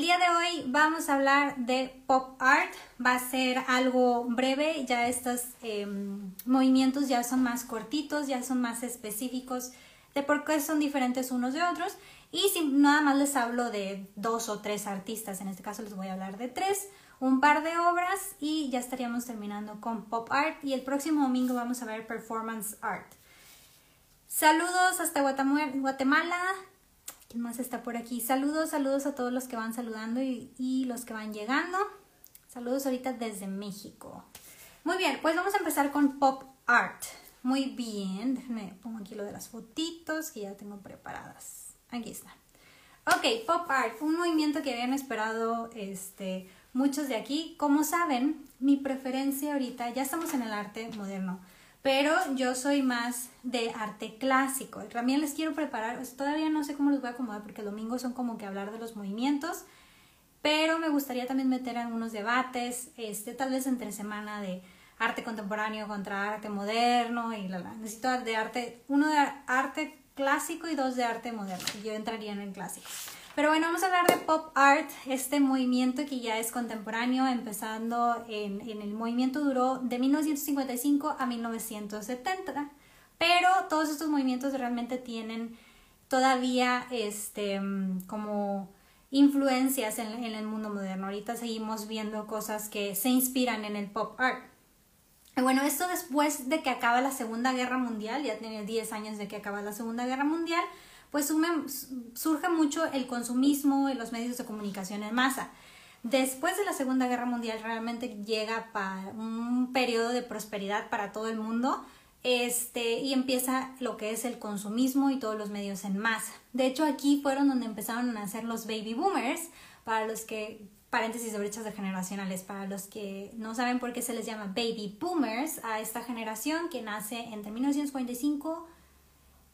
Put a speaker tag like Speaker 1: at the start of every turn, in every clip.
Speaker 1: el día de hoy vamos a hablar de pop art. Va a ser algo breve, ya estos em, movimientos ya son más cortitos, ya son más específicos de por qué son diferentes unos de otros. Y nada más les hablo de dos o tres artistas, en este caso les voy a hablar de tres, un par de obras y ya estaríamos terminando con pop art. Y el próximo domingo vamos a ver performance art. Saludos hasta Guatemala. ¿Quién más está por aquí? Saludos, saludos a todos los que van saludando y, los que van llegando. Saludos ahorita desde México. Muy bien, pues vamos a empezar con pop art. Muy bien, déjenme pongo aquí lo de las fotitos que ya tengo preparadas. Aquí está. Ok, pop art, un movimiento que habían esperado este, muchos de aquí. Como saben, mi preferencia ahorita, ya estamos en el arte moderno, pero yo soy más de arte clásico. También les quiero preparar, todavía no sé cómo los voy a acomodar porque el domingo son como que hablar de los movimientos, pero me gustaría también meter algunos debates, este, tal vez entre semana de arte contemporáneo contra arte moderno y la. Necesito de arte, uno de arte clásico y dos de arte moderno. Yo entraría en el clásico. Pero bueno, vamos a hablar de pop art, este movimiento que ya es contemporáneo, empezando en, en el movimiento duró de 1955 a 1970, pero todos estos movimientos realmente tienen todavía este como influencias en, en, el mundo moderno. Ahorita seguimos viendo cosas que se inspiran en el pop art. Bueno, esto después de que acaba la Segunda Guerra Mundial, ya tiene 10 años de que acaba la Segunda Guerra Mundial, pues surge mucho el consumismo y los medios de comunicación en masa. Después de la Segunda Guerra Mundial realmente llega para un periodo de prosperidad para todo el mundo este, y empieza lo que es el consumismo y todos los medios en masa. De hecho, aquí fueron donde empezaron a nacer los baby boomers, para los que paréntesis de brechas de generacionales para los que no saben por qué se les llama baby boomers a esta generación que nace entre 1945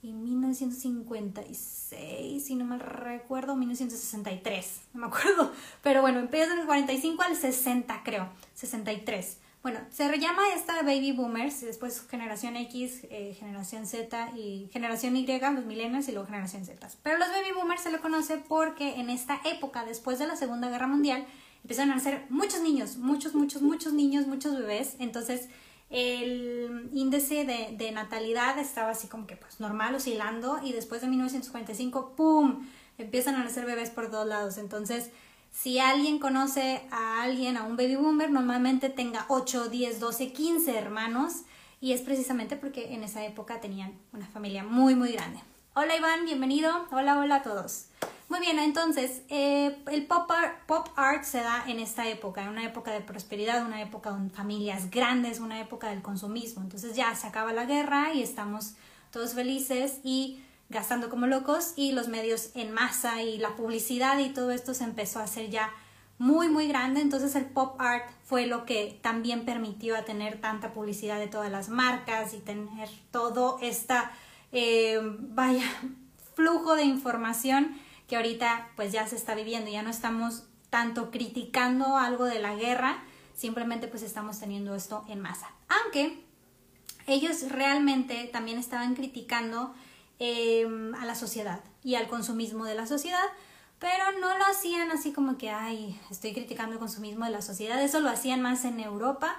Speaker 1: y 1956, si no me recuerdo, 1963, no me acuerdo, pero bueno, empieza en el 45 al 60 creo, 63. Bueno, se llama esta baby boomers, después generación X, eh, generación Z y generación Y, los millennials y luego generación Z. Pero los baby boomers se lo conoce porque en esta época, después de la Segunda Guerra Mundial, empezaron a nacer muchos niños, muchos, muchos, muchos niños, muchos bebés. Entonces, el índice de, de natalidad estaba así como que pues normal, oscilando, y después de 1945, ¡pum! empiezan a nacer bebés por todos lados. Entonces, si alguien conoce a alguien, a un baby boomer, normalmente tenga 8, 10, 12, 15 hermanos y es precisamente porque en esa época tenían una familia muy, muy grande. Hola Iván, bienvenido. Hola, hola a todos. Muy bien, entonces, eh, el pop art, pop art se da en esta época, en una época de prosperidad, una época con familias grandes, una época del consumismo. Entonces ya se acaba la guerra y estamos todos felices y gastando como locos y los medios en masa y la publicidad y todo esto se empezó a hacer ya muy muy grande entonces el pop art fue lo que también permitió a tener tanta publicidad de todas las marcas y tener todo esta eh, vaya flujo de información que ahorita pues ya se está viviendo ya no estamos tanto criticando algo de la guerra simplemente pues estamos teniendo esto en masa. Aunque ellos realmente también estaban criticando Em, a la sociedad y al consumismo de la sociedad, pero no lo hacían así como que, ay, estoy criticando el consumismo de la sociedad, eso lo hacían más en Europa,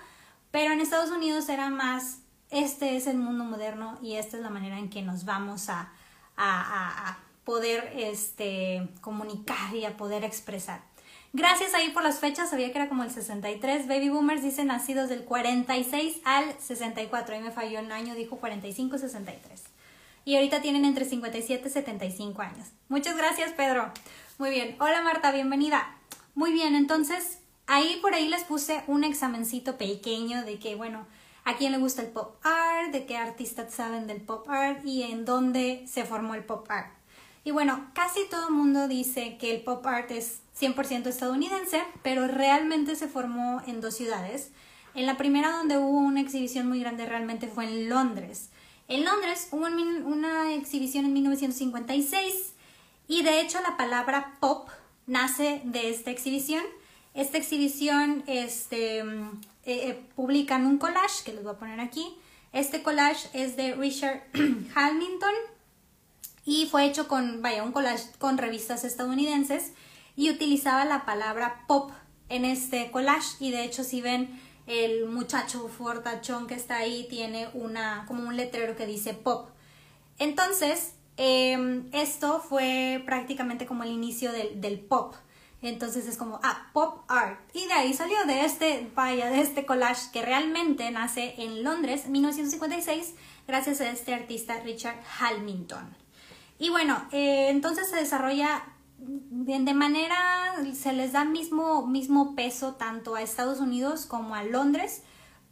Speaker 1: pero en Estados Unidos era más, este es el mundo moderno y esta es la manera en que nos vamos a, poder este, comunicar y a poder expresar. Gracias ahí por las fechas, sabía que era como el 63. Baby Boomers dice nacidos del 46 al 64. Ahí me falló el año, dijo 45-63 y ahorita tienen entre 57 y 75 años. Muchas gracias, Pedro. Muy bien. Hola, Marta, bienvenida. Muy bien, entonces ahí por ahí les puse un examencito pequeño de que, bueno, a quién le gusta el pop art, de qué artistas saben del pop art y en dónde se formó el pop art. Y bueno, casi todo el mundo dice que el pop art es 100% estadounidense, pero realmente se formó en dos ciudades. En la primera donde hubo una exhibición muy grande realmente fue en Londres. En Londres hubo una exhibición en 1956 y de hecho la palabra pop nace de esta exhibición. Esta exhibición este, eh, eh, publican un collage que les voy a poner aquí. Este collage es de Richard Hamilton y fue hecho con, vaya, un collage con revistas estadounidenses y utilizaba la palabra pop en este collage y de hecho si ven el muchacho fortachón que está ahí tiene una como un letrero que dice pop. Entonces, em, esto fue prácticamente como el inicio del, del pop. Entonces es como, ah, pop art. Y de ahí salió de este, vaya, de este collage que realmente nace en Londres, 1956, gracias a este artista Richard Halmington. Y bueno, eh, entonces se desarrolla de, manera, se les da mismo, mismo peso tanto a Estados Unidos como a Londres,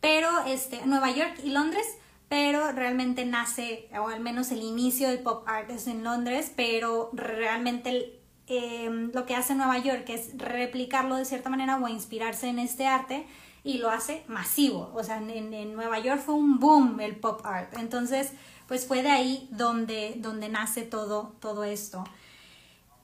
Speaker 1: pero este, Nueva York y Londres, pero realmente nace, o al menos el inicio del pop art es en Londres, pero realmente eh, lo que hace Nueva York es replicarlo de cierta manera o inspirarse en este arte y lo hace masivo. O sea, en, en, Nueva York fue un boom el pop art. Entonces, pues fue de ahí donde, donde nace todo, todo esto.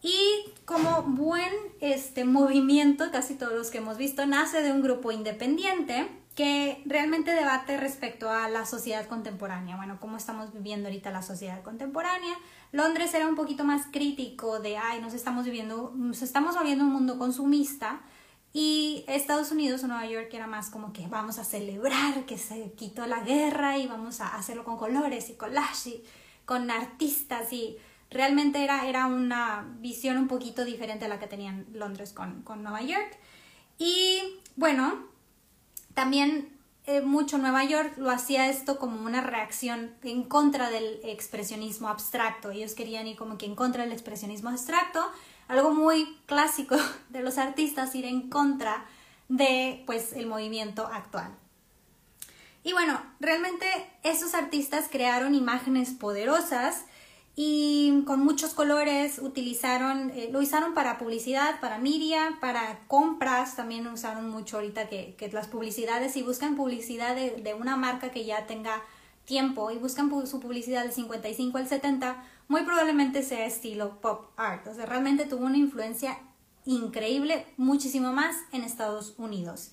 Speaker 1: Y como buen este, movimiento, casi todos los que hemos visto, nace de un grupo independiente que realmente debate respecto a la sociedad contemporánea. Bueno, cómo estamos viviendo ahorita la sociedad contemporánea. Londres era un poquito más crítico de, ay, nos estamos viviendo, nos estamos viviendo un mundo consumista. Y Estados Unidos o Nueva York era más como que vamos a celebrar que se quitó la guerra y vamos a hacerlo con colores y collage y con artistas y realmente era, era una visión un poquito diferente a la que tenían Londres con, con Nueva York. Y bueno, también eh, mucho Nueva York lo hacía esto como una reacción en contra del expresionismo abstracto. Ellos querían ir como que en contra del expresionismo abstracto, algo muy clásico de los artistas, ir en contra de pues el movimiento actual. Y bueno, realmente esos artistas crearon imágenes poderosas y con muchos colores utilizaron, eh, lo usaron para publicidad, para media, para compras, también usaron mucho ahorita que, que las publicidades, si buscan publicidad de, de, una marca que ya tenga tiempo y buscan su publicidad del 55 al 70, muy probablemente sea estilo pop art, o sea, realmente tuvo una influencia increíble, muchísimo más en Estados Unidos.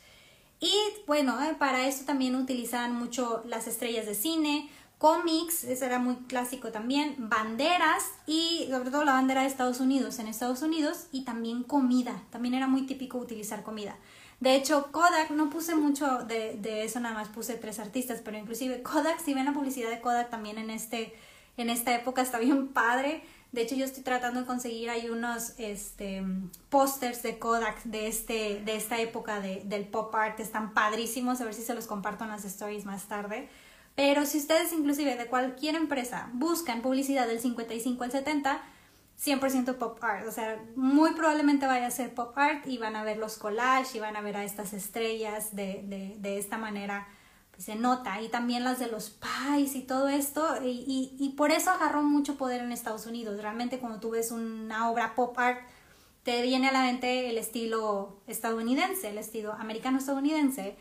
Speaker 1: Y bueno, eh, para eso también utilizaban mucho las estrellas de cine, cómics, ese era muy clásico también, banderas y sobre todo la bandera de Estados Unidos en Estados Unidos y también comida, también era muy típico utilizar comida. De hecho, Kodak, no puse mucho de, de eso, nada más puse tres artistas, pero inclusive Kodak, si ven la publicidad de Kodak también en, este, en esta época está bien padre. De hecho, yo estoy tratando de conseguir hay unos este, pósters de Kodak de, este, de esta época de, del pop art, están padrísimos, a ver si se los comparto en las stories más tarde. Pero si ustedes inclusive de cualquier empresa buscan publicidad del 55 al 70, 100% pop art. O sea, muy probablemente vaya a ser pop art y van a ver los collages y van a ver a estas estrellas de, de, de esta manera. Se nota. Y también las de los pies y todo esto. Y, y, y por eso agarró mucho poder en Estados Unidos. Realmente cuando tú ves una obra pop art, te viene a la mente el estilo estadounidense, el estilo americano-estadounidense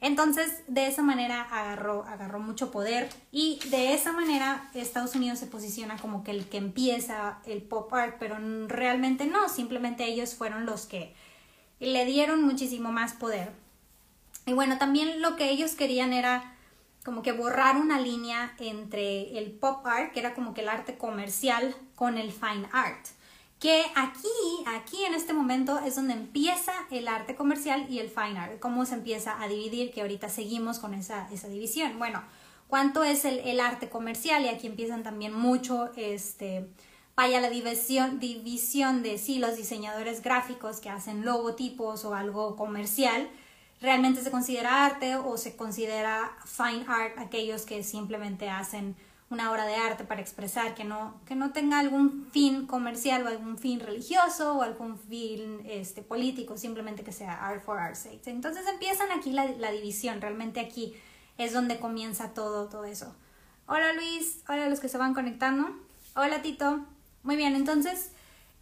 Speaker 1: entonces, de esa manera agarró, agarró mucho poder y de esa manera Estados Unidos se posiciona como que el que empieza el pop art, pero realmente no, simplemente ellos fueron los que le dieron muchísimo más poder. Y bueno, también lo que ellos querían era como que borrar una línea entre el pop art, que era como que el arte comercial, con el fine art que aquí, aquí en este momento es donde empieza el arte comercial y el fine art, cómo se empieza a dividir, que ahorita seguimos con esa, esa división. Bueno, ¿cuánto es el, el, arte comercial? Y aquí empiezan también mucho, este, vaya la división, división de sí, los diseñadores gráficos que hacen logotipos o algo comercial, realmente se considera arte o se considera fine art aquellos que simplemente hacen una obra de arte para expresar, que no, que no tenga algún fin comercial o algún fin religioso o algún fin este, político, simplemente que sea art for art's sake. Entonces empiezan aquí la, la, división, realmente aquí es donde comienza todo, todo eso. Hola Luis, hola los que se van conectando. Hola Tito. Muy bien, entonces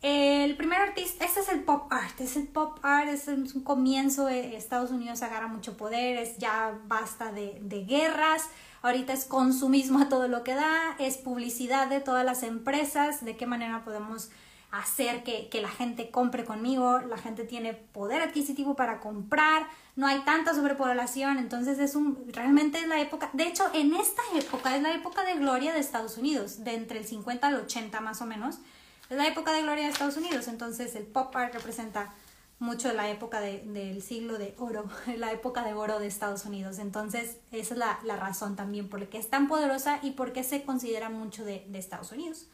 Speaker 1: el primer artista, este es el pop art, es el pop art, es un comienzo, Estados Unidos agarra mucho poder, es ya basta de, de guerras, Ahorita es consumismo a todo lo que da, es publicidad de todas las empresas, de qué manera podemos hacer que, que, la gente compre conmigo, la gente tiene poder adquisitivo para comprar, no hay tanta sobrepoblación, entonces es un, realmente es la época, de hecho en esta época es la época de gloria de Estados Unidos, de entre el 50 al 80 más o menos, es la época de gloria de Estados Unidos, entonces el pop art representa mucho la época del siglo de oro, la época de oro de Estados Unidos. Entonces, esa es la, la razón también por la que es tan poderosa y por qué se considera mucho de, de, Estados Unidos.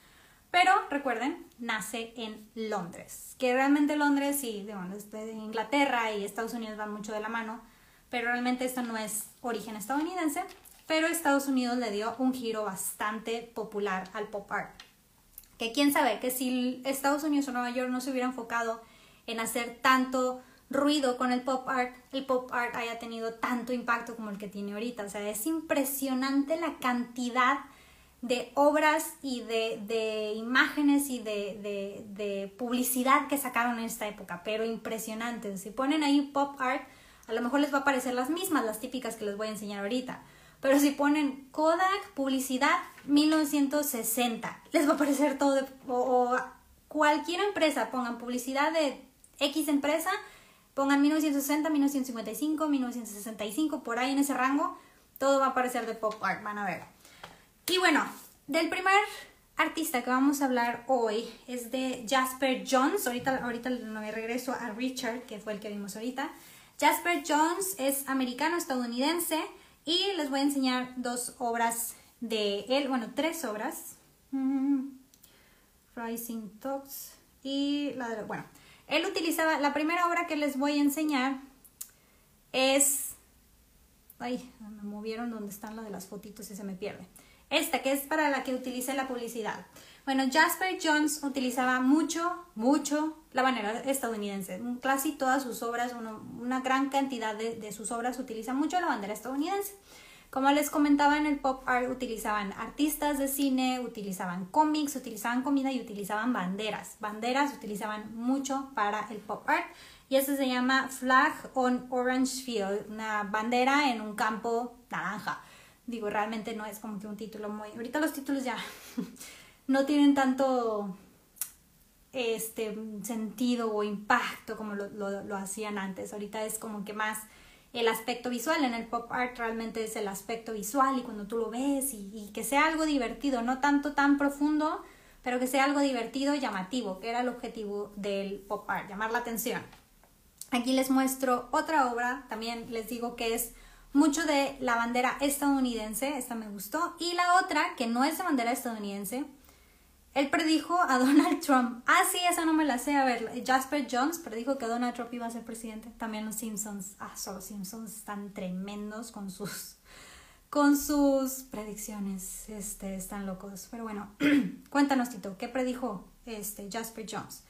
Speaker 1: Pero recuerden, nace en Londres, que realmente Londres y bueno, Inglaterra y Estados Unidos van mucho de la mano, pero realmente esto no es origen estadounidense, pero Estados Unidos le dio un giro bastante popular al pop art. Que quién sabe que si Estados Unidos o Nueva York no se hubiera enfocado en hacer tanto ruido con el pop art, el pop art haya tenido tanto impacto como el que tiene ahorita. O sea, es impresionante la cantidad de obras y de, de imágenes y de, de, de, publicidad que sacaron en esta época, pero impresionante. Si ponen ahí pop art, a lo mejor les va a parecer las mismas, las típicas que les voy a enseñar ahorita. Pero si ponen Kodak, publicidad 1960, les va a parecer todo, o, o cualquier empresa, pongan publicidad de X empresa, pongan 1960, 1955, 1965, por ahí en ese rango, todo va a aparecer de pop art, van a ver. Y bueno, del primer artista que vamos a hablar hoy es de Jasper Jones. Ahorita, ahorita me regreso a Richard, que fue el que vimos ahorita. Jasper Jones es americano-estadounidense y les voy a enseñar dos obras de él, bueno, tres obras. Mm, Rising Talks y la de, bueno, él utilizaba, la primera obra que les voy a enseñar es, ay, me movieron donde están las de las fotitos y se me pierde. Esta, que es para la que utilicé la publicidad. Bueno, Jasper Jones utilizaba mucho, mucho la bandera estadounidense. Casi todas sus obras, una gran cantidad de, de sus obras utilizan mucho la bandera estadounidense. Como les comentaba en el pop art, utilizaban artistas de cine, utilizaban cómics, utilizaban comida y utilizaban banderas. Banderas utilizaban mucho para el pop art y eso se llama Flag on Orange Field, una bandera en un campo naranja. Digo, realmente no es como que un título muy... Ahorita los títulos ya no tienen tanto este sentido o impacto como lo, lo, hacían antes. Ahorita es como que más el aspecto visual. En el pop art realmente es el aspecto visual y cuando tú lo ves y, que sea algo divertido, no tanto tan profundo, pero que sea algo divertido, llamativo, que era el objetivo del pop art, llamar la atención. Aquí les muestro otra obra, también les digo que es mucho de la bandera estadounidense, esta me gustó, y la otra, que no es de bandera estadounidense, él predijo a Donald Trump. Ah, sí, esa no me la sé. A ver, Jasper Jones predijo que Donald Trump iba a ser presidente. También los Simpsons. Ah, solo Simpsons están tremendos con sus con sus predicciones. Este, están locos. Pero bueno, cuéntanos, Tito, ¿qué predijo este Jasper Jones?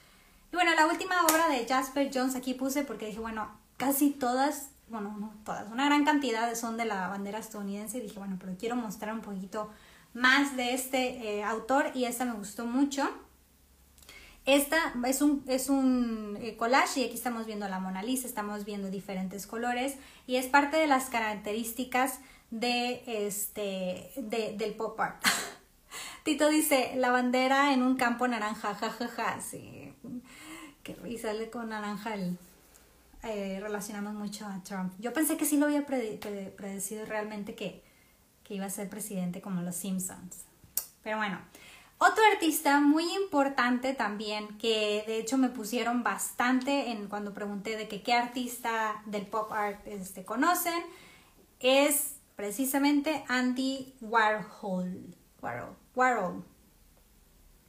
Speaker 1: Y bueno, la última obra de Jasper Jones aquí puse porque dije, bueno, casi todas, bueno, no todas, una gran cantidad son de la bandera estadounidense. Y dije, bueno, pero quiero mostrar un poquito más de este eh, autor y esta me gustó mucho. Esta es un, es un eh, collage y aquí estamos viendo la Mona Lisa, estamos viendo diferentes colores y es parte de las características de este, de, del pop art. Tito dice, la bandera en un campo naranja, jajaja, ja, ja. sí. Qué risa, con naranja el, eh, relacionamos mucho a Trump. Yo pensé que sí lo había predecido realmente que, que iba a ser presidente como los Simpsons. Pero bueno, otro artista muy importante también, que de hecho me pusieron bastante en cuando pregunté de que qué artista del pop art este, conocen, es precisamente Andy Warhol. Warhol. Warhol.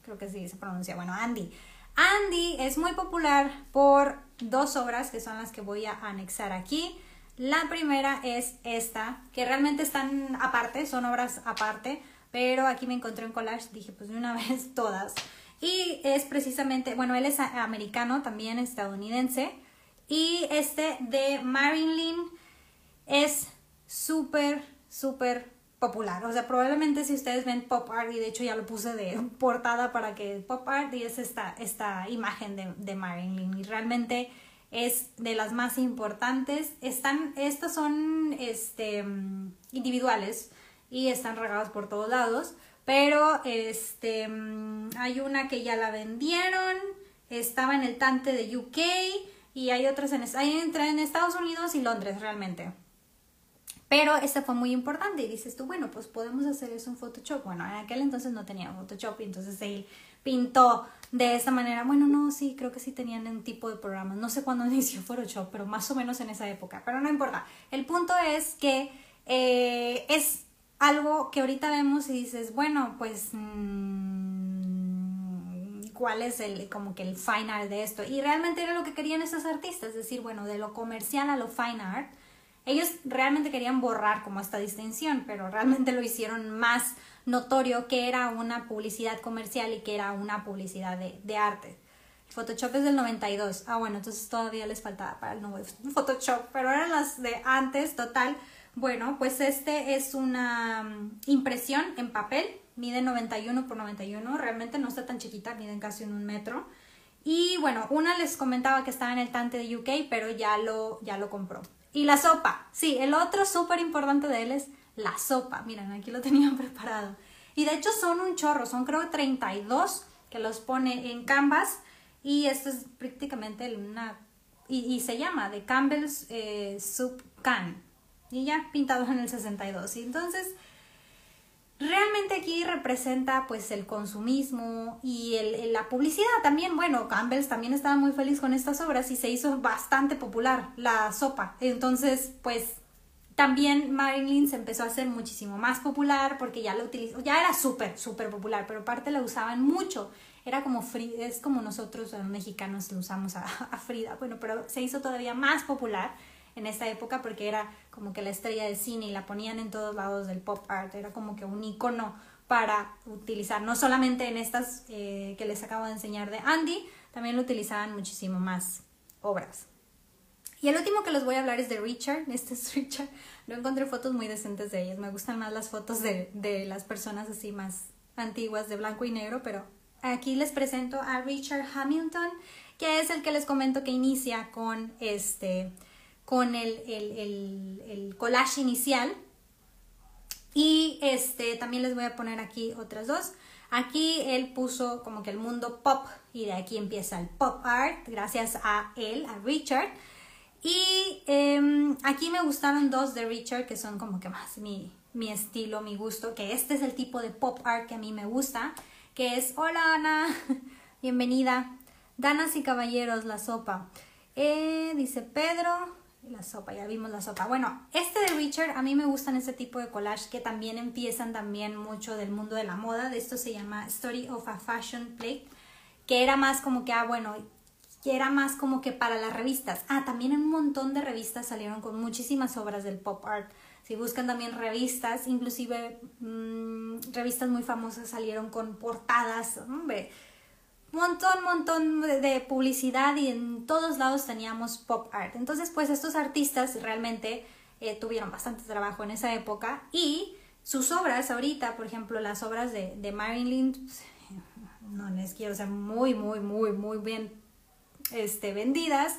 Speaker 1: Creo que sí se pronuncia. Bueno, Andy. Andy es muy popular por dos obras que son las que voy a anexar aquí. La primera es esta, que realmente están aparte, son obras aparte, pero aquí me encontré un collage, dije pues de una vez todas. Y es precisamente, bueno, él es americano, también estadounidense. Y este de Marilyn es súper, súper popular. O sea, probablemente si ustedes ven pop art, y de hecho ya lo puse de portada para que pop art, y es esta, esta imagen de, de Marilyn. Y realmente es de las más importantes. Están, estas son este, individuales y están regadas por todos lados, pero este, hay una que ya la vendieron, estaba en el Tante de UK y hay otras en, hay en Estados Unidos y Londres realmente. Pero esta fue muy importante y dices tú, bueno, pues podemos hacer eso en Photoshop. Bueno, en aquel entonces no tenía Photoshop y entonces él pintó de esta manera. Bueno, no, sí, creo que sí tenían un tipo de programas. No sé cuándo inició Photoshop, pero más o menos en esa época. Pero no importa. El punto es que eh, es algo que ahorita vemos y dices, bueno, pues... Mm, cuál es el como que el fine art de esto y realmente era lo que querían esos artistas es decir bueno de lo comercial a lo fine art ellos realmente querían borrar como esta distinción pero realmente lo hicieron más notorio que era una publicidad comercial y que era una publicidad de, de arte. Photoshop es del 92. Ah, bueno, entonces todavía les faltaba para el nuevo Photoshop, pero eran las de antes, total. Bueno, pues este es una mm, impresión en papel, mide 91 por 91, realmente no está tan chiquita, miden casi un metro. Y bueno, una les comentaba que estaba en el Tante de UK, pero ya lo, ya lo compró. Y la sopa, sí, el otro súper importante de él es la sopa. Miren, aquí lo tenían preparado. Y de hecho son un chorro, son creo 32 que los pone en Canvas. Y esto es prácticamente una... Y, se llama The Campbell's eh, Soup Can. Y ya pintado en el 62. Y entonces, realmente aquí representa pues el consumismo y el, la publicidad también. Bueno, Campbell's también estaba muy feliz con estas obras y se hizo bastante popular la sopa. Entonces, pues también Marilyn se empezó a hacer muchísimo más popular porque ya la utilizó, ya era súper, súper popular, pero aparte la usaban mucho. Era como Frida, es como nosotros los mexicanos lo usamos a, Frida, bueno, pero se hizo todavía más popular en esta época porque era como que la estrella de cine y la ponían en todos lados del pop art, era como que un icono para utilizar, no solamente en estas eh, que les acabo de enseñar de Andy, también lo utilizaban muchísimo más obras. Y el último que les voy a hablar es de Richard. Este es Richard. No encontré fotos muy decentes de ellos. Me gustan más las fotos de, de las personas así más antiguas de blanco y negro, pero aquí les presento a Richard Hamilton, que es el que les comento que inicia con este con el, el, el, el collage inicial. Y este también les voy a poner aquí otras dos. Aquí él puso como que el mundo pop y de aquí empieza el pop art, gracias a él, a Richard. Y em, aquí me gustaron dos de Richard que son como que más mi, mi estilo, mi gusto, que este es el tipo de pop art que a mí me gusta, que es, hola Ana, bienvenida, Danas y Caballeros, la sopa. Eh, dice Pedro, la sopa, ya vimos la sopa. Bueno, este de Richard, a mí me gustan este tipo de collage que también empiezan también mucho del mundo de la moda. De esto se llama Story of a Fashion Plate, que era más como que, ah, bueno, que era más como que para las revistas. Ah, también un montón de revistas salieron con muchísimas obras del pop art. Si buscan también revistas, inclusive mm, revistas muy famosas salieron con portadas, hombre, montón, montón de, publicidad y en todos lados teníamos pop art. Entonces, pues estos artistas realmente eh, tuvieron bastante trabajo en esa época y sus obras ahorita, por ejemplo, las obras de, de Marilyn, pues, no les quiero ser muy, muy, muy, muy bien este, vendidas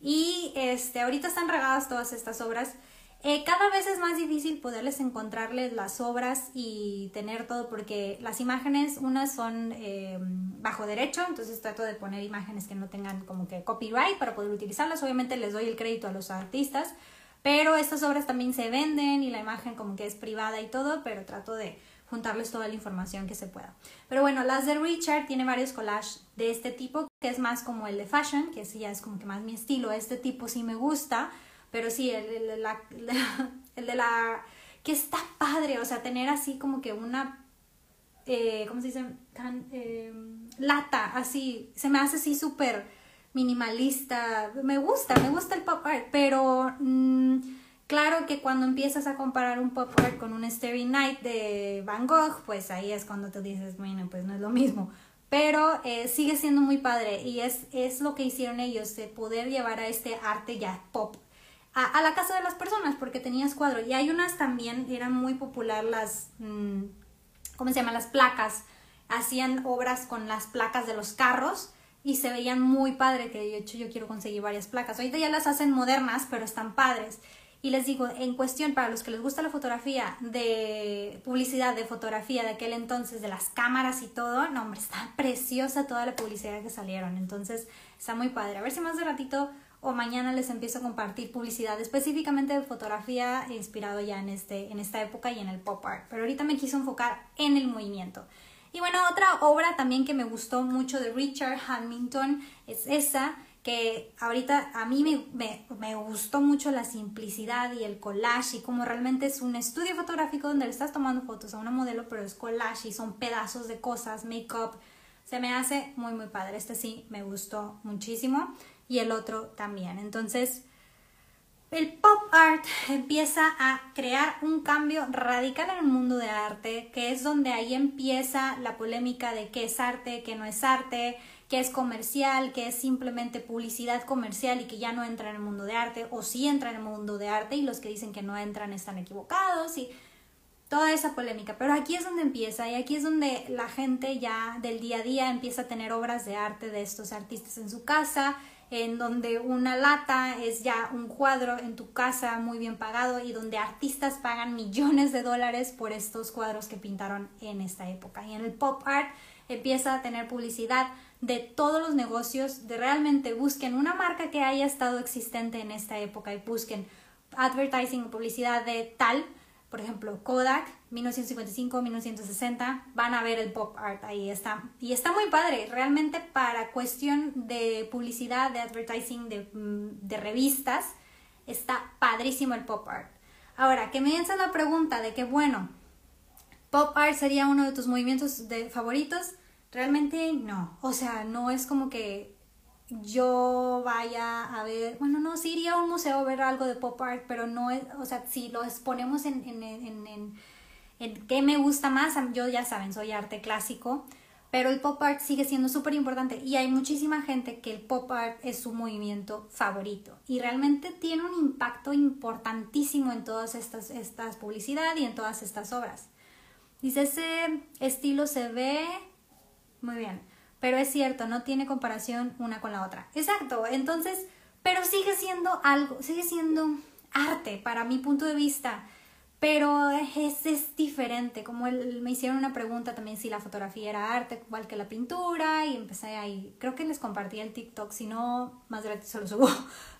Speaker 1: y este, ahorita están regadas todas estas obras. Eh, cada vez es más difícil poderles encontrarles las obras y tener todo porque las imágenes, unas son eh, bajo derecho, entonces trato de poner imágenes que no tengan como que copyright para poder utilizarlas. Obviamente les doy el crédito a los artistas, pero estas obras también se venden y la imagen como que es privada y todo, pero trato de juntarles toda la información que se pueda. Pero bueno, las de Richard tiene varios collages de este tipo, que es más como el de fashion, que sí ya es como que más mi estilo. Este tipo sí me gusta, pero sí, el, de la, el de la que está padre, o sea, tener así como que una, eh, ¿cómo se dice? Eh, lata, así, se me hace así súper minimalista. Me gusta, me gusta el pop art, pero... Mm, Claro que cuando empiezas a comparar un pop art con un Starry Night de Van Gogh, pues ahí es cuando tú dices, bueno, pues no es lo mismo. Pero eh, sigue siendo muy padre y es, es lo que hicieron ellos, de poder llevar a este arte ya pop a, la casa de las personas, porque tenías cuadros. Y hay unas también, eran muy popular las, mm, ¿cómo se llama? Las placas. Hacían obras con las placas de los carros y se veían muy padre, que de hecho yo quiero conseguir varias placas. Ahorita ya las hacen modernas, pero están padres. Y les digo, en cuestión, para los que les gusta la fotografía, de publicidad de fotografía de aquel entonces, de las cámaras y todo, no, hombre, está preciosa toda la publicidad que salieron. Entonces, está muy padre. A ver si más de ratito o mañana les empiezo a compartir publicidad específicamente de fotografía inspirado ya en, este, en esta época y en el pop art. Pero ahorita me quiso enfocar en el movimiento. Y bueno, otra obra también que me gustó mucho de Richard Hamilton es esa, que ahorita a mí me, me, me, gustó mucho la simplicidad y el collage y como realmente es un estudio fotográfico donde le estás tomando fotos a una modelo, pero es collage y son pedazos de cosas, make-up. Se me hace muy, muy padre. Este sí me gustó muchísimo y el otro también. Entonces, el pop art empieza a crear un cambio radical en el mundo de arte, que es donde ahí empieza la polémica de qué es arte, qué no es arte, qué es comercial, qué es simplemente publicidad comercial y que ya no entra en el mundo de arte, o sí entra en el mundo de arte y los que dicen que no entran están equivocados y toda esa polémica. Pero aquí es donde empieza y aquí es donde la gente ya del día a día empieza a tener obras de arte de estos artistas en su casa en donde una lata es ya un cuadro en tu casa muy bien pagado y donde artistas pagan millones de dólares por estos cuadros que pintaron en esta época. Y en el pop art empieza a tener publicidad de todos los negocios, de realmente busquen una marca que haya estado existente en esta época y busquen advertising, publicidad de tal por ejemplo, Kodak, 1955, 1960, van a ver el pop art, ahí está. Y está muy padre, realmente para cuestión de publicidad, de advertising, de, mm, de revistas, está padrísimo el pop art. Ahora, que me hacen la pregunta de que, bueno, pop art sería uno de tus movimientos de favoritos, realmente no. O sea, no es como que yo vaya a ver, bueno, no, sí iría a un museo a ver algo de pop art, pero no es, o sea, si lo exponemos en, en, en, en, en qué me gusta más, yo ya saben, soy arte clásico, pero el pop art sigue siendo súper importante y hay muchísima gente que el pop art es su movimiento favorito y realmente tiene un impacto importantísimo en todas estas, estas publicidad y en todas estas obras. Dice, ese estilo se ve muy bien pero es cierto, no tiene comparación una con la otra. Exacto, entonces, pero sigue siendo algo, sigue siendo arte para mi punto de vista, pero es, es diferente, como me hicieron una pregunta también si la fotografía era arte, igual que la pintura, y empecé ahí, creo que les compartí el TikTok, si no, más gratis se lo subo.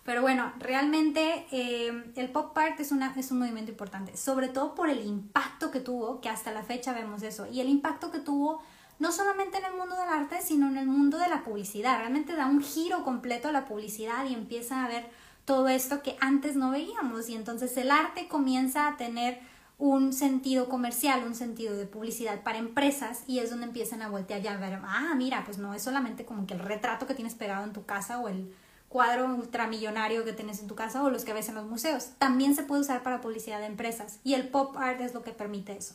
Speaker 1: Pero bueno, realmente eh, el pop art es, una, es un movimiento importante, sobre todo por el impacto que tuvo, que hasta la fecha vemos eso, y el impacto que tuvo no solamente en el mundo del arte, sino en el mundo de la publicidad. Realmente da un giro completo a la publicidad y empieza a ver todo esto que antes no veíamos. Y entonces el arte comienza a tener un sentido comercial, un sentido de publicidad para empresas y es donde empiezan a voltear ya a ver, ah, mira, pues no es solamente como que el retrato que tienes pegado en tu casa o el cuadro ultramillonario que tienes en tu casa o los que ves en los museos. También se puede usar para publicidad de empresas y el pop art es lo que permite eso.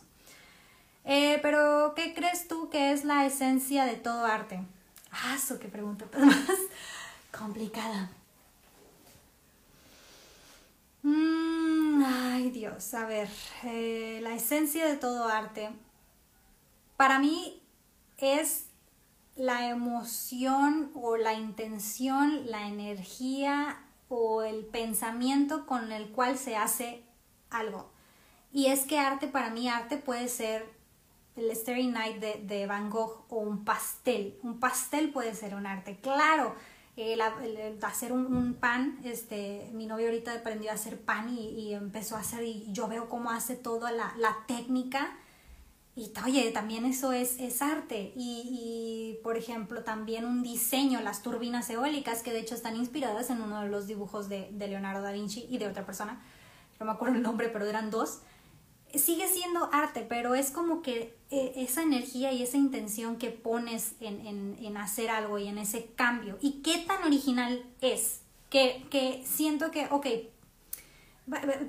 Speaker 1: Eh, pero, ¿qué crees tú que es la esencia de todo arte? Ah, eso qué pregunta más complicada. Mm, ay, Dios, a ver, eh, la esencia de todo arte, para mí es la emoción o la intención, la energía o el pensamiento con el cual se hace algo. Y es que arte para mí, arte puede ser el Starry Night de, de, Van Gogh o un pastel. Un pastel puede ser un arte, claro. El, hacer un, pan, este, mi novio ahorita aprendió a hacer pan y, empezó a hacer, y yo veo cómo hace toda la, la técnica. Y oye, también eso es, es arte. Y, y, por ejemplo, también un diseño, las turbinas eólicas, que de hecho están inspiradas en uno de los dibujos de, de Leonardo da Vinci y de otra persona. No me acuerdo el nombre, pero eran dos sigue siendo arte, pero es como que eh, esa energía y esa intención que pones en, hacer algo y en ese cambio. ¿Y qué tan original es? Que, que siento que, ok,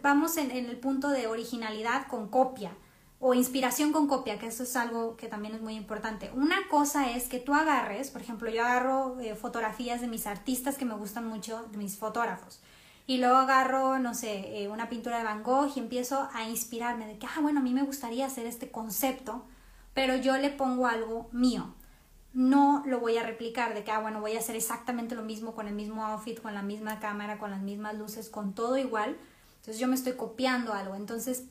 Speaker 1: vamos en, el punto de originalidad con copia o inspiración con copia, que eso es algo que también es muy importante. Una cosa es que tú agarres, por ejemplo, yo agarro eh, fotografías de mis artistas que me gustan mucho, de mis fotógrafos y luego agarro, no sé, eh, una pintura de Van Gogh y empiezo a inspirarme de que, ah, bueno, a mí me gustaría hacer este concepto, pero yo le pongo algo mío. No lo voy a replicar de que, ah, bueno, voy a hacer exactamente lo mismo con el mismo outfit, con la misma cámara, con las mismas luces, con todo igual. Entonces yo me estoy copiando algo. Entonces,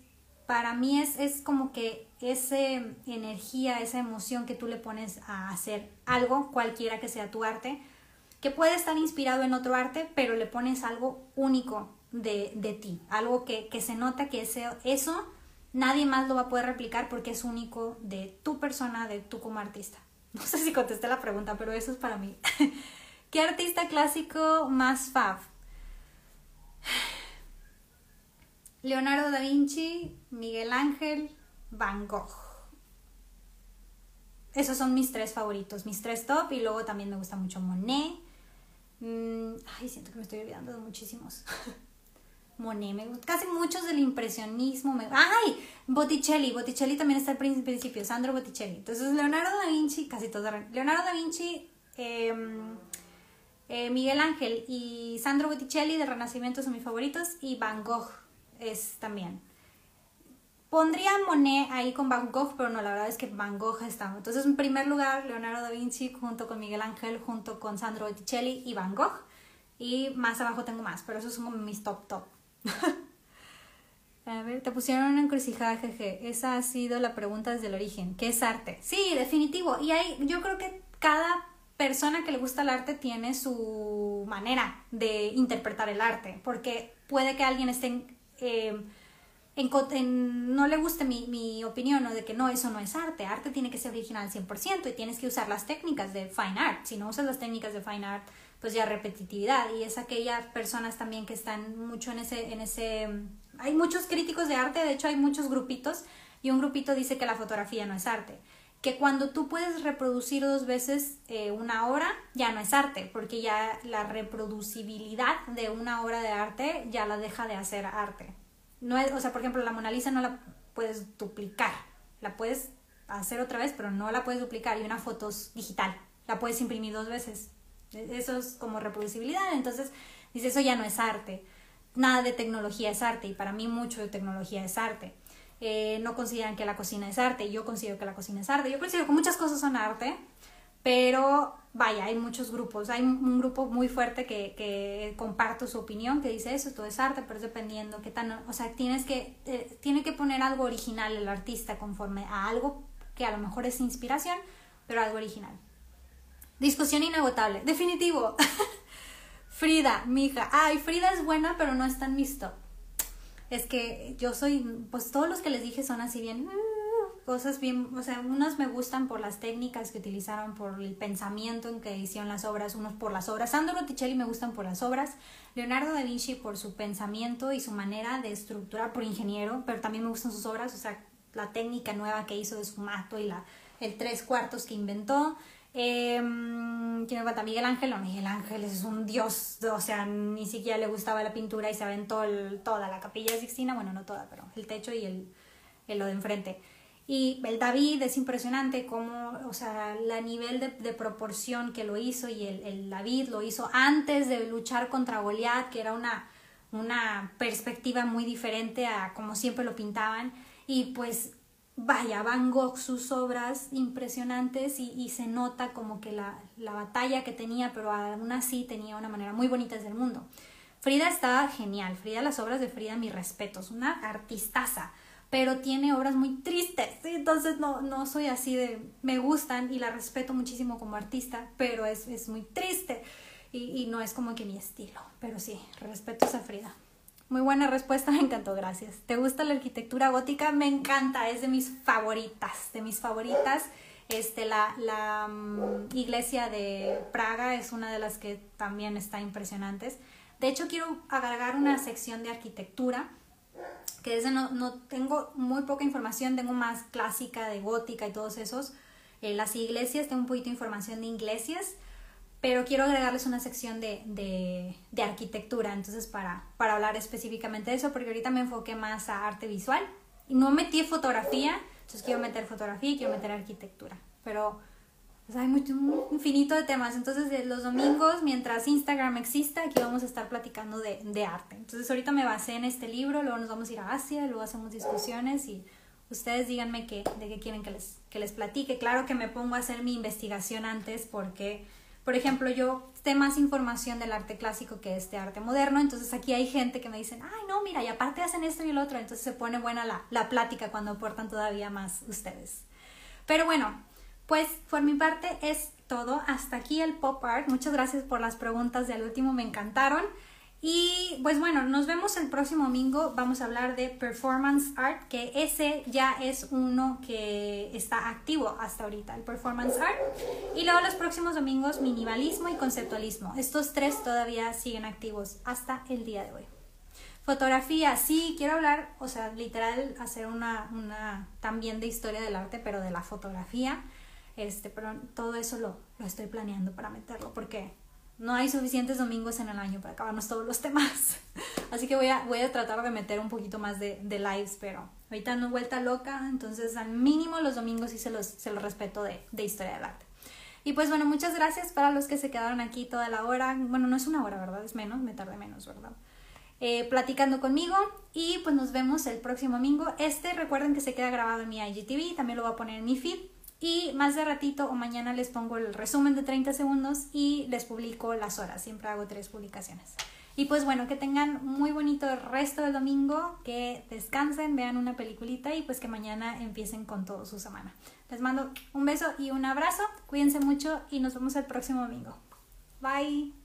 Speaker 1: para mí es, es como que esa energía, esa emoción que tú le pones a hacer algo, cualquiera que sea tu arte, que puede estar inspirado en otro arte, pero le pones algo único de, de ti, algo que, que, se nota que ese, eso nadie más lo va a poder replicar porque es único de tu persona, de tú como artista. No sé si contesté la pregunta, pero eso es para mí. ¿Qué artista clásico más fab? Leonardo da Vinci, Miguel Ángel, Van Gogh. Esos son mis tres favoritos, mis tres top. Y luego también me gusta mucho Monet. Mm, ay, siento que me estoy olvidando de muchísimos. Monet. Casi muchos del impresionismo. Me... ¡Ay! Botticelli. Botticelli también está al principio. Sandro Botticelli. Entonces, Leonardo da Vinci, casi todos. Leonardo da Vinci, em, eh, Miguel Ángel y Sandro Botticelli del Renacimiento son mis favoritos. Y Van Gogh es también. Pondría Monet ahí con Van Gogh, pero no, la verdad es que Van Gogh está. Entonces, en primer lugar, Leonardo da Vinci junto con Miguel Ángel, junto con Sandro Botticelli y Van Gogh. Y más abajo tengo más, pero esos son mis top top. A ver, te pusieron una encrucijada, jeje. Esa ha sido la pregunta desde el origen. ¿Qué es arte? Sí, definitivo. Y hay, yo creo que cada persona que le gusta el arte tiene su manera de interpretar el arte, porque puede que alguien esté eh, no le guste mi, mi opinión o de que no, eso no es arte. Arte tiene que ser original 100% y tienes que usar las técnicas de fine art. Si no usas las técnicas de fine art, pues ya repetitividad y es aquellas personas también que están mucho en ese en ese hay muchos críticos de arte de hecho hay muchos grupitos y un grupito dice que la fotografía no es arte que cuando tú puedes reproducir dos veces eh, una obra ya no es arte porque ya la reproducibilidad de una obra de arte ya la deja de hacer arte no es o sea por ejemplo la Mona Lisa no la puedes duplicar la puedes hacer otra vez pero no la puedes duplicar y una foto digital la puedes imprimir dos veces eso es como reproducibilidad. Entonces, dice, eso ya no es arte. Nada de tecnología es arte y para mí mucho de tecnología es arte. Eh, no consideran que la cocina es arte, yo considero que la cocina es arte. Yo considero que muchas cosas son arte, pero vaya, hay muchos grupos. Hay un grupo muy fuerte que, que comparto su opinión, que dice eso, todo es arte, pero es dependiendo qué tan... O sea, tienes que, eh, tiene que poner algo original el artista conforme a algo que a lo mejor es inspiración, pero algo original. Discusión inagotable. Definitivo. Frida, mi hija. Ay, Frida es buena, pero no está en mis top. Es que yo soy, pues todos los que les dije son así bien, uh, cosas bien, o sea, unos me gustan por las técnicas que utilizaron, por el pensamiento en que hicieron las obras, unos por las obras. Sandro Botticelli me gustan por las obras, Leonardo da Vinci por su pensamiento y su manera de estructurar, por ingeniero, pero también me gustan sus obras, o sea, la técnica nueva que hizo de su mato y la, el tres cuartos que inventó. Eh, ¿Quién me falta? Miguel Ángel. No, Miguel Ángel es un dios, o sea, ni siquiera le gustaba la pintura y se aventó toda la capilla de Sixtina, bueno, no toda, pero el techo y el, el lo de enfrente. Y el David es impresionante como, o sea, la nivel de, de proporción que lo hizo y el, el, David lo hizo antes de luchar contra Goliat, que era una, una perspectiva muy diferente a como siempre lo pintaban. Y pues vaya, Van Gogh, sus obras impresionantes y, se nota como que la, batalla que tenía, pero aún así tenía una manera muy bonita desde el mundo. Frida está genial, Frida, las obras de Frida, mis respetos, una artistaza, pero tiene obras muy tristes, entonces no, no soy así de, me gustan y la respeto muchísimo como artista, pero es, es muy triste y, y no es como que mi estilo, pero sí, respeto a Frida. Muy buena respuesta, me encantó, gracias. ¿Te gusta la arquitectura gótica? Me encanta, es de mis favoritas, de mis favoritas. Este, la, la mm, iglesia de Praga es una de las que también está impresionantes. De hecho, quiero agregar una sección de arquitectura, que es no, no tengo muy poca información, tengo más clásica de gótica y todos esos. Eh, las iglesias, tengo un poquito de información de iglesias pero quiero agregarles una sección de, de, de arquitectura, entonces para, para hablar específicamente de eso, porque ahorita me enfoqué más a arte visual y no metí fotografía, entonces quiero meter fotografía y quiero meter arquitectura, pero pues, hay mucho, un infinito de temas, entonces los domingos, mientras Instagram exista, aquí vamos a estar platicando de, de arte. Entonces ahorita me basé en este libro, luego nos vamos a ir a Asia, luego hacemos discusiones y ustedes díganme qué, de qué quieren que les, que les platique. Claro que me pongo a hacer mi investigación antes porque por ejemplo, yo sé más información del arte clásico que este arte moderno, entonces aquí hay gente que me dicen, ay, no, mira, y aparte hacen esto y el otro, entonces se pone buena la, la plática cuando aportan todavía más ustedes. Pero bueno, pues por mi parte es todo. Hasta aquí el pop art. Muchas gracias por las preguntas del último, me encantaron. Y pues bueno, nos vemos el próximo domingo. Vamos a hablar de performance art, que ese ya es uno que está activo hasta ahorita, el performance art. Y luego los próximos domingos, minimalismo y conceptualismo. Estos tres todavía siguen activos hasta el día de hoy. Fotografía, sí, quiero hablar, o sea, literal, hacer una, una también de historia del arte, pero de la fotografía. Este, pero todo eso lo, lo estoy planeando para meterlo, porque no hay suficientes domingos en el año para acabarnos todos los temas. Así que voy a, voy a tratar de meter un poquito más de, de lives, pero ahorita no vuelta loca, entonces al mínimo los domingos sí se los, se los respeto de, de historia del arte. Y pues bueno, muchas gracias para los que se quedaron aquí toda la hora. Bueno, no es una hora, ¿verdad? Es menos, me tardé menos, ¿verdad? Eh, platicando conmigo y pues nos vemos el próximo domingo. Este recuerden que se queda grabado en mi IGTV, también lo voy a poner en mi feed y más de ratito o mañana les pongo el resumen de 30 segundos y les publico las horas. Siempre hago tres publicaciones. Y pues bueno, que tengan muy bonito el resto del domingo, que descansen, vean una peliculita y pues que mañana empiecen con todo su semana. Les mando un beso y un abrazo, cuídense mucho y nos vemos el próximo domingo. Bye.